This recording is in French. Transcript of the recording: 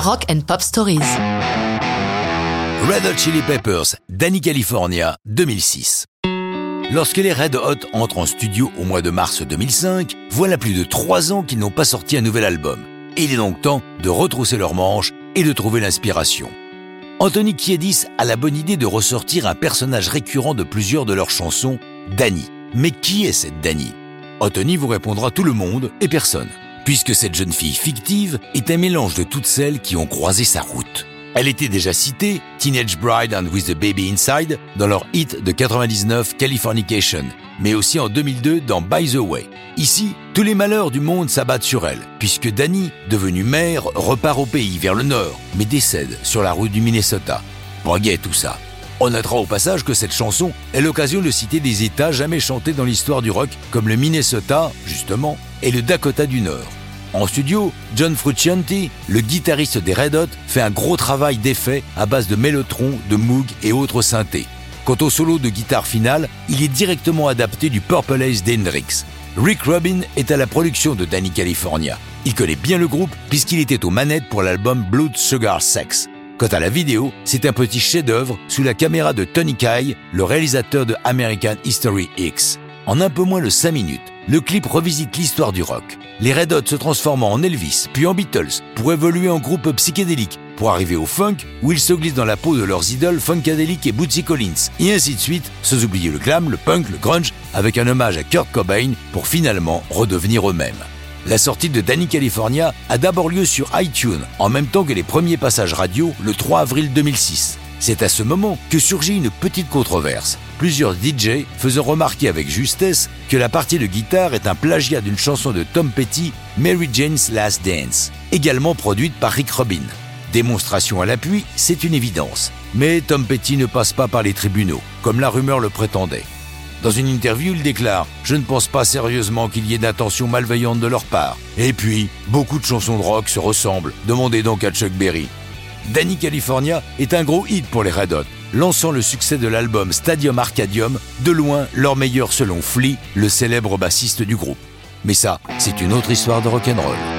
Rock and Pop Stories. Red Hot Chili Peppers, Danny California, 2006. Lorsque les Red Hot entrent en studio au mois de mars 2005, voilà plus de trois ans qu'ils n'ont pas sorti un nouvel album. Il est donc temps de retrousser leurs manches et de trouver l'inspiration. Anthony Kiedis a la bonne idée de ressortir un personnage récurrent de plusieurs de leurs chansons, Danny. Mais qui est cette Danny? Anthony vous répondra tout le monde et personne, puisque cette jeune fille fictive est un mélange de toutes celles qui ont croisé sa route. Elle était déjà citée, Teenage Bride and With the Baby Inside, dans leur hit de 99 Californication, mais aussi en 2002 dans By the Way. Ici, tous les malheurs du monde s'abattent sur elle, puisque Danny, devenue mère, repart au pays vers le nord, mais décède sur la route du Minnesota. Pas tout ça. On notera au passage que cette chanson est l'occasion de citer des États jamais chantés dans l'histoire du rock, comme le Minnesota, justement, et le Dakota du Nord. En studio, John Frusciante, le guitariste des Red Hot, fait un gros travail d'effets à base de mélotron, de moog et autres synthés. Quant au solo de guitare finale, il est directement adapté du Purple Haze d'Hendrix. Rick Rubin est à la production de Danny California. Il connaît bien le groupe puisqu'il était aux manettes pour l'album Blood Sugar Sex. Quant à la vidéo, c'est un petit chef-d'œuvre sous la caméra de Tony Kai, le réalisateur de American History X. En un peu moins de 5 minutes, le clip revisite l'histoire du rock. Les Red Hot se transformant en Elvis, puis en Beatles, pour évoluer en groupe psychédélique, pour arriver au funk, où ils se glissent dans la peau de leurs idoles Funkadelic et Bootsy Collins, et ainsi de suite, sans oublier le glam, le punk, le grunge, avec un hommage à Kurt Cobain, pour finalement redevenir eux-mêmes. La sortie de Danny California a d'abord lieu sur iTunes, en même temps que les premiers passages radio le 3 avril 2006. C'est à ce moment que surgit une petite controverse. Plusieurs DJ faisant remarquer avec justesse que la partie de guitare est un plagiat d'une chanson de Tom Petty, Mary Jane's Last Dance, également produite par Rick Rubin. Démonstration à l'appui, c'est une évidence. Mais Tom Petty ne passe pas par les tribunaux, comme la rumeur le prétendait. Dans une interview, il déclare Je ne pense pas sérieusement qu'il y ait d'intention malveillante de leur part. Et puis, beaucoup de chansons de rock se ressemblent. Demandez donc à Chuck Berry. Danny California est un gros hit pour les Red Hot, lançant le succès de l'album Stadium Arcadium, de loin leur meilleur selon Flea, le célèbre bassiste du groupe. Mais ça, c'est une autre histoire de rock'n'roll.